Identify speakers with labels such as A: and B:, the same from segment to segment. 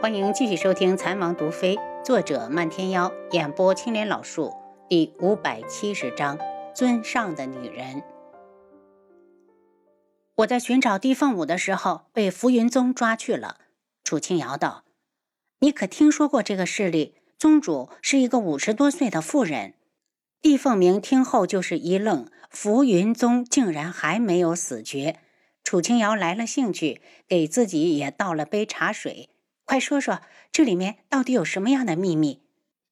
A: 欢迎继续收听《残王毒妃》，作者漫天妖，演播青莲老树，第五百七十章：尊上的女人。我在寻找地凤舞的时候，被浮云宗抓去了。楚清瑶道：“你可听说过这个势力？宗主是一个五十多岁的妇人。”帝凤鸣听后就是一愣，浮云宗竟然还没有死绝。楚清瑶来了兴趣，给自己也倒了杯茶水。快说说，这里面到底有什么样的秘密？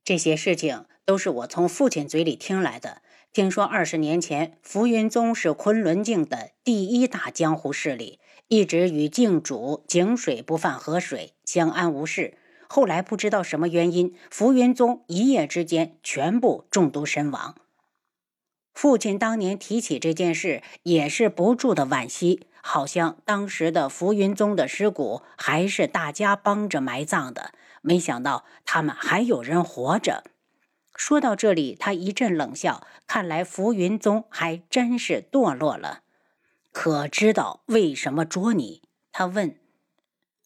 A: 这些事情都是我从父亲嘴里听来的。听说二十年前，浮云宗是昆仑镜的第一大江湖势力，一直与镜主井水不犯河水，相安无事。后来不知道什么原因，浮云宗一夜之间全部中毒身亡。父亲当年提起这件事，也是不住的惋惜。好像当时的浮云宗的尸骨还是大家帮着埋葬的，没想到他们还有人活着。说到这里，他一阵冷笑，看来浮云宗还真是堕落了。可知道为什么捉你？他问。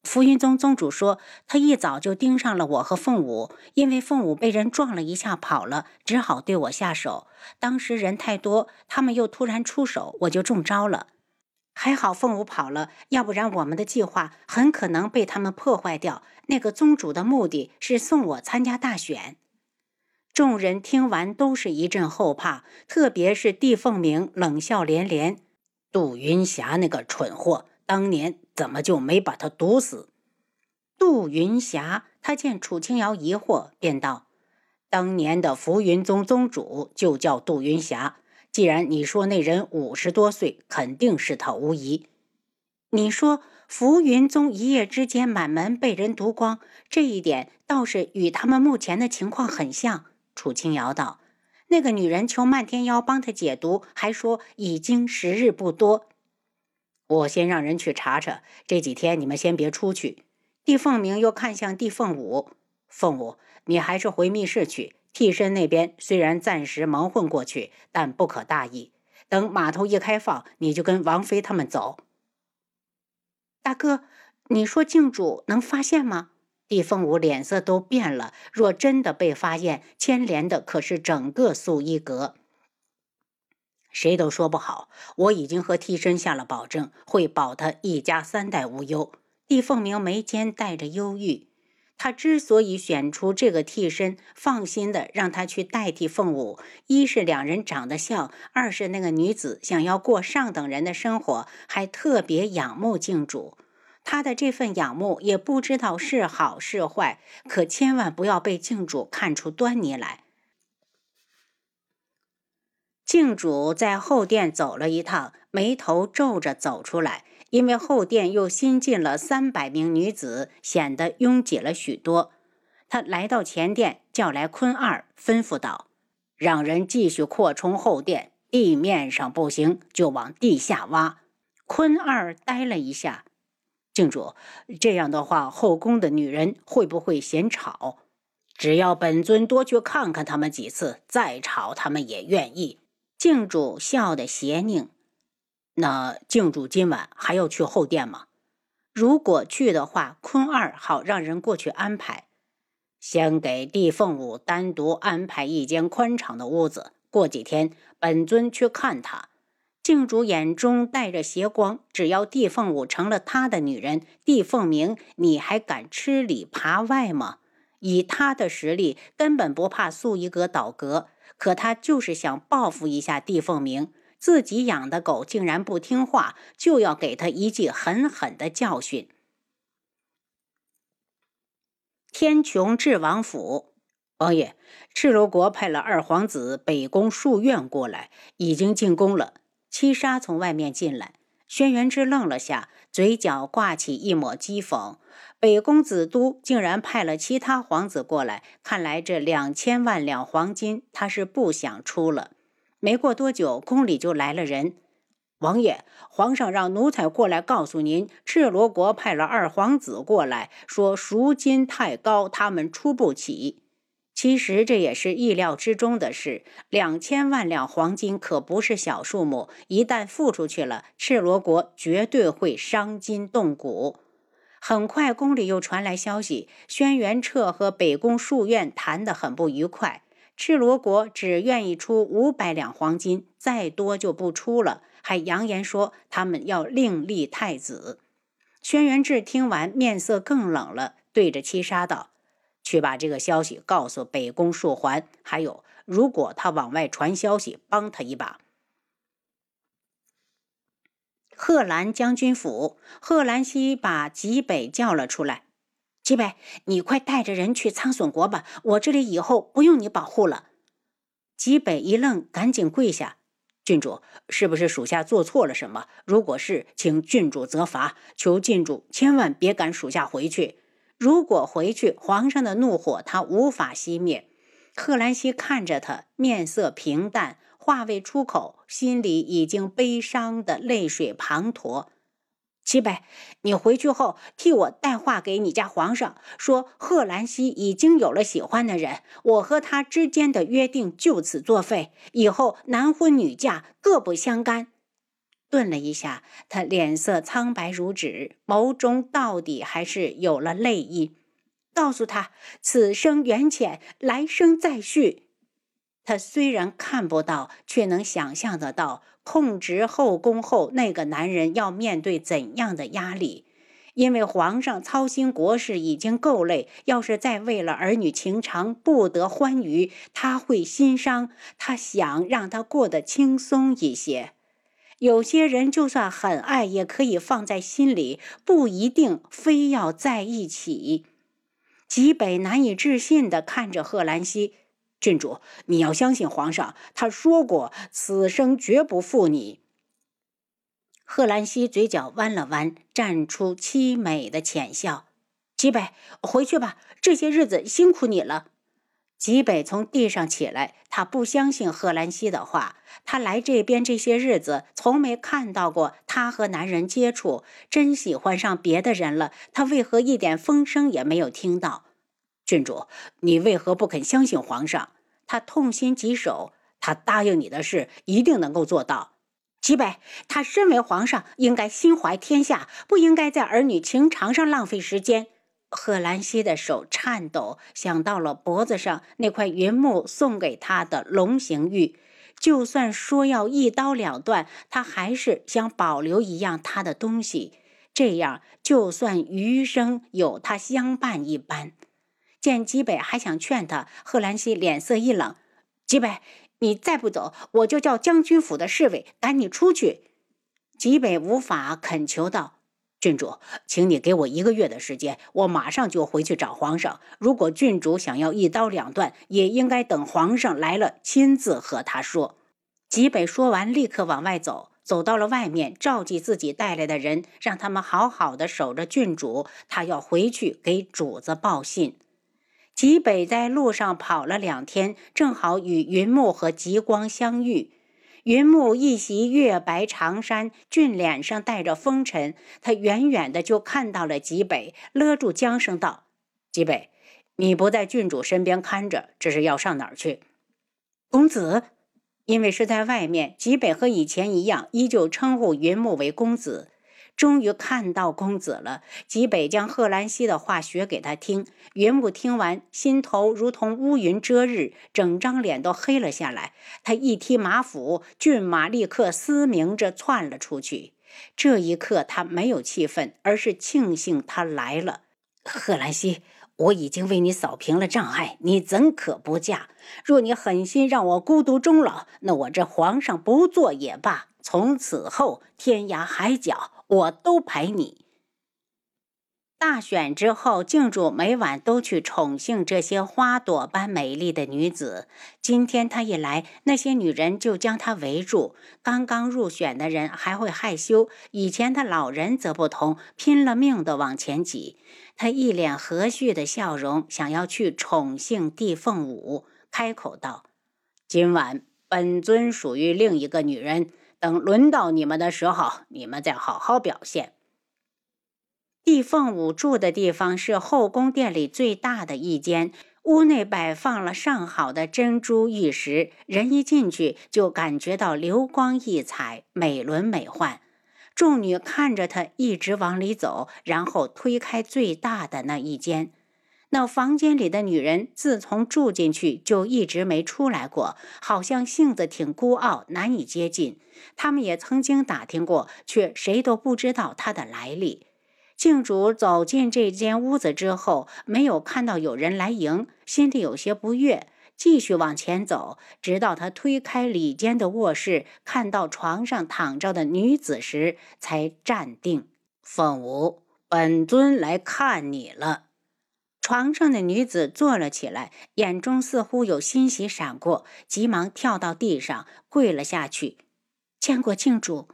A: 浮云宗宗主说，他一早就盯上了我和凤舞，因为凤舞被人撞了一下跑了，只好对我下手。当时人太多，他们又突然出手，我就中招了。还好凤舞跑了，要不然我们的计划很可能被他们破坏掉。那个宗主的目的是送我参加大选。众人听完都是一阵后怕，特别是帝凤鸣冷笑连连：“杜云霞那个蠢货，当年怎么就没把他毒死？”杜云霞，他见楚清瑶疑惑，便道：“当年的浮云宗宗主就叫杜云霞。”既然你说那人五十多岁，肯定是他无疑。你说浮云宗一夜之间满门被人毒光，这一点倒是与他们目前的情况很像。楚清瑶道：“那个女人求漫天妖帮她解毒，还说已经时日不多。我先让人去查查，这几天你们先别出去。”帝凤鸣又看向帝凤舞：“凤舞，你还是回密室去。”替身那边虽然暂时蒙混过去，但不可大意。等码头一开放，你就跟王妃他们走。大哥，你说镜主能发现吗？帝凤舞脸色都变了。若真的被发现，牵连的可是整个素衣阁。谁都说不好。我已经和替身下了保证，会保他一家三代无忧。帝凤鸣眉间带着忧郁。他之所以选出这个替身，放心的让他去代替凤舞，一是两人长得像，二是那个女子想要过上等人的生活，还特别仰慕镜主。他的这份仰慕也不知道是好是坏，可千万不要被镜主看出端倪来。镜主在后殿走了一趟，眉头皱着走出来。因为后殿又新进了三百名女子，显得拥挤了许多。他来到前殿，叫来坤二，吩咐道：“让人继续扩充后殿，地面上不行，就往地下挖。”坤二呆了一下：“静主，这样的话，后宫的女人会不会嫌吵？只要本尊多去看看他们几次，再吵他们也愿意。”静主笑得邪佞。那静主今晚还要去后殿吗？如果去的话，坤二好让人过去安排。先给帝凤舞单独安排一间宽敞的屋子。过几天，本尊去看他。静主眼中带着邪光，只要帝凤舞成了他的女人，帝凤鸣，你还敢吃里扒外吗？以他的实力，根本不怕素衣阁倒阁。可他就是想报复一下帝凤鸣。自己养的狗竟然不听话，就要给他一记狠狠的教训。天穹智王府，王爷，赤罗国派了二皇子北宫数院过来，已经进宫了。七杀从外面进来，轩辕之愣了下，嘴角挂起一抹讥讽：北宫子都竟然派了其他皇子过来，看来这两千万两黄金他是不想出了。没过多久，宫里就来了人。王爷，皇上让奴才过来告诉您，赤罗国派了二皇子过来，说赎金太高，他们出不起。其实这也是意料之中的事。两千万两黄金可不是小数目，一旦付出去了，赤罗国绝对会伤筋动骨。很快，宫里又传来消息，轩辕彻和北宫庶院谈得很不愉快。赤罗国只愿意出五百两黄金，再多就不出了，还扬言说他们要另立太子。轩辕志听完，面色更冷了，对着七杀道：“去把这个消息告诉北宫树桓，还有，如果他往外传消息，帮他一把。”贺兰将军府，贺兰西把吉北叫了出来。吉北，你快带着人去苍隼国吧，我这里以后不用你保护了。吉北一愣，赶紧跪下：“郡主，是不是属下做错了什么？如果是，请郡主责罚。求郡主千万别赶属下回去。如果回去，皇上的怒火他无法熄灭。”贺兰西看着他，面色平淡。话未出口，心里已经悲伤的泪水滂沱。齐北，你回去后替我带话给你家皇上，说贺兰溪已经有了喜欢的人，我和他之间的约定就此作废，以后男婚女嫁各不相干。顿了一下，他脸色苍白如纸，眸中到底还是有了泪意。告诉他，此生缘浅，来生再续。他虽然看不到，却能想象得到控制后宫后那个男人要面对怎样的压力。因为皇上操心国事已经够累，要是再为了儿女情长不得欢愉，他会心伤。他想让他过得轻松一些。有些人就算很爱，也可以放在心里，不一定非要在一起。极北难以置信地看着贺兰溪。郡主，你要相信皇上，他说过此生绝不负你。贺兰溪嘴角弯了弯，绽出凄美的浅笑。吉北，回去吧，这些日子辛苦你了。吉北从地上起来，他不相信贺兰溪的话。他来这边这些日子，从没看到过他和男人接触，真喜欢上别的人了。他为何一点风声也没有听到？郡主，你为何不肯相信皇上？他痛心疾首，他答应你的事一定能够做到。齐北，他身为皇上，应该心怀天下，不应该在儿女情长上浪费时间。贺兰溪的手颤抖，想到了脖子上那块云木送给他的龙形玉，就算说要一刀两断，他还是想保留一样他的东西，这样就算余生有他相伴一般。见吉北还想劝他，贺兰溪脸色一冷：“吉北，你再不走，我就叫将军府的侍卫赶你出去。”吉北无法恳求道：“郡主，请你给我一个月的时间，我马上就回去找皇上。如果郡主想要一刀两断，也应该等皇上来了亲自和他说。”吉北说完，立刻往外走，走到了外面，召集自己带来的人，让他们好好的守着郡主，他要回去给主子报信。极北在路上跑了两天，正好与云木和极光相遇。云木一袭月白长衫，俊脸上带着风尘。他远远的就看到了极北，勒住缰绳道：“极北，你不在郡主身边看着，这是要上哪儿去？”公子，因为是在外面，极北和以前一样，依旧称呼云木为公子。终于看到公子了。吉北将贺兰溪的话学给他听。云雾听完，心头如同乌云遮日，整张脸都黑了下来。他一踢马腹，骏马立刻嘶鸣着窜了出去。这一刻，他没有气愤，而是庆幸他来了。贺兰溪，我已经为你扫平了障碍，你怎可不嫁？若你狠心让我孤独终老，那我这皇上不做也罢。从此后，天涯海角。我都陪你。大选之后，靖主每晚都去宠幸这些花朵般美丽的女子。今天他一来，那些女人就将他围住。刚刚入选的人还会害羞，以前的老人则不同，拼了命的往前挤。他一脸和煦的笑容，想要去宠幸帝凤舞，开口道：“今晚本尊属于另一个女人。”等轮到你们的时候，你们再好好表现。帝凤舞住的地方是后宫殿里最大的一间，屋内摆放了上好的珍珠玉石，人一进去就感觉到流光溢彩，美轮美奂。众女看着他一直往里走，然后推开最大的那一间。那房间里的女人自从住进去就一直没出来过，好像性子挺孤傲，难以接近。他们也曾经打听过，却谁都不知道她的来历。静主走进这间屋子之后，没有看到有人来迎，心里有些不悦，继续往前走，直到他推开里间的卧室，看到床上躺着的女子时，才站定。凤舞，本尊来看你了。床上的女子坐了起来，眼中似乎有欣喜闪过，急忙跳到地上跪了下去。见过静主，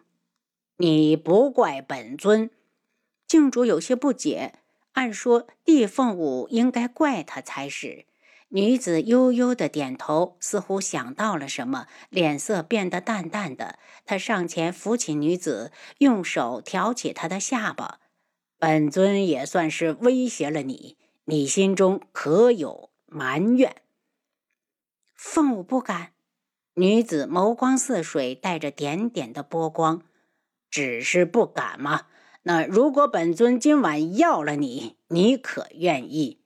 A: 你不怪本尊。静主有些不解，按说地凤舞应该怪他才是。女子悠悠的点头，似乎想到了什么，脸色变得淡淡的。他上前扶起女子，用手挑起她的下巴。本尊也算是威胁了你。你心中可有埋怨？凤舞不敢。女子眸光似水，带着点点的波光，只是不敢吗？那如果本尊今晚要了你，你可愿意？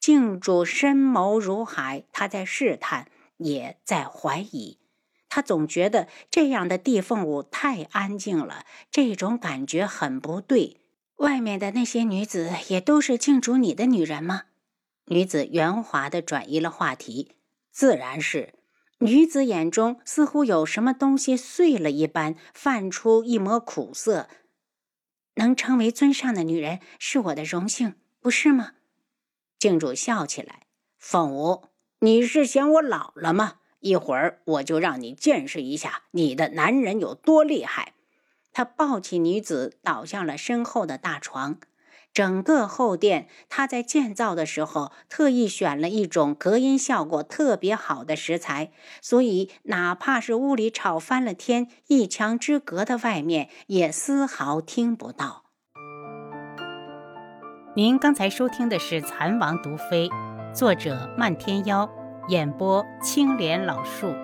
A: 静主深眸如海，他在试探，也在怀疑。他总觉得这样的地凤舞太安静了，这种感觉很不对。外面的那些女子也都是静主你的女人吗？女子圆滑地转移了话题。自然是。女子眼中似乎有什么东西碎了一般，泛出一抹苦涩。能成为尊上的女人是我的荣幸，不是吗？静主笑起来。凤舞，你是嫌我老了吗？一会儿我就让你见识一下你的男人有多厉害。他抱起女子，倒向了身后的大床。整个后殿，他在建造的时候特意选了一种隔音效果特别好的石材，所以哪怕是屋里吵翻了天，一墙之隔的外面也丝毫听不到。您刚才收听的是《蚕王毒妃》，作者漫天妖，演播青莲老树。